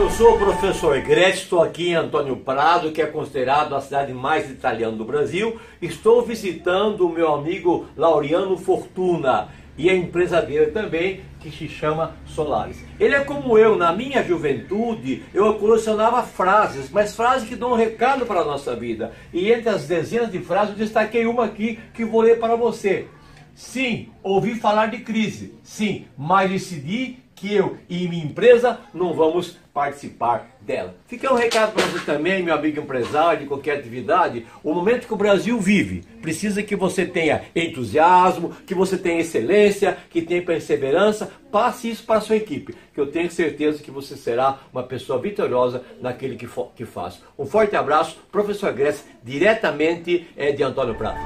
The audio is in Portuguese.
eu sou o professor Gretz, estou aqui em Antônio Prado, que é considerado a cidade mais italiana do Brasil. Estou visitando o meu amigo Laureano Fortuna e a empresa dele também, que se chama Solares. Ele é como eu, na minha juventude, eu colecionava frases, mas frases que dão um recado para a nossa vida. E entre as dezenas de frases, eu destaquei uma aqui que vou ler para você. Sim, ouvi falar de crise. Sim, mas decidi que eu e minha empresa não vamos participar dela. Fica um recado para você também, meu amigo empresário de qualquer atividade. O momento que o Brasil vive precisa que você tenha entusiasmo, que você tenha excelência, que tenha perseverança. Passe isso para a sua equipe, que eu tenho certeza que você será uma pessoa vitoriosa naquele que, que faz. Um forte abraço, professor Grécia, diretamente é, de Antônio Prata.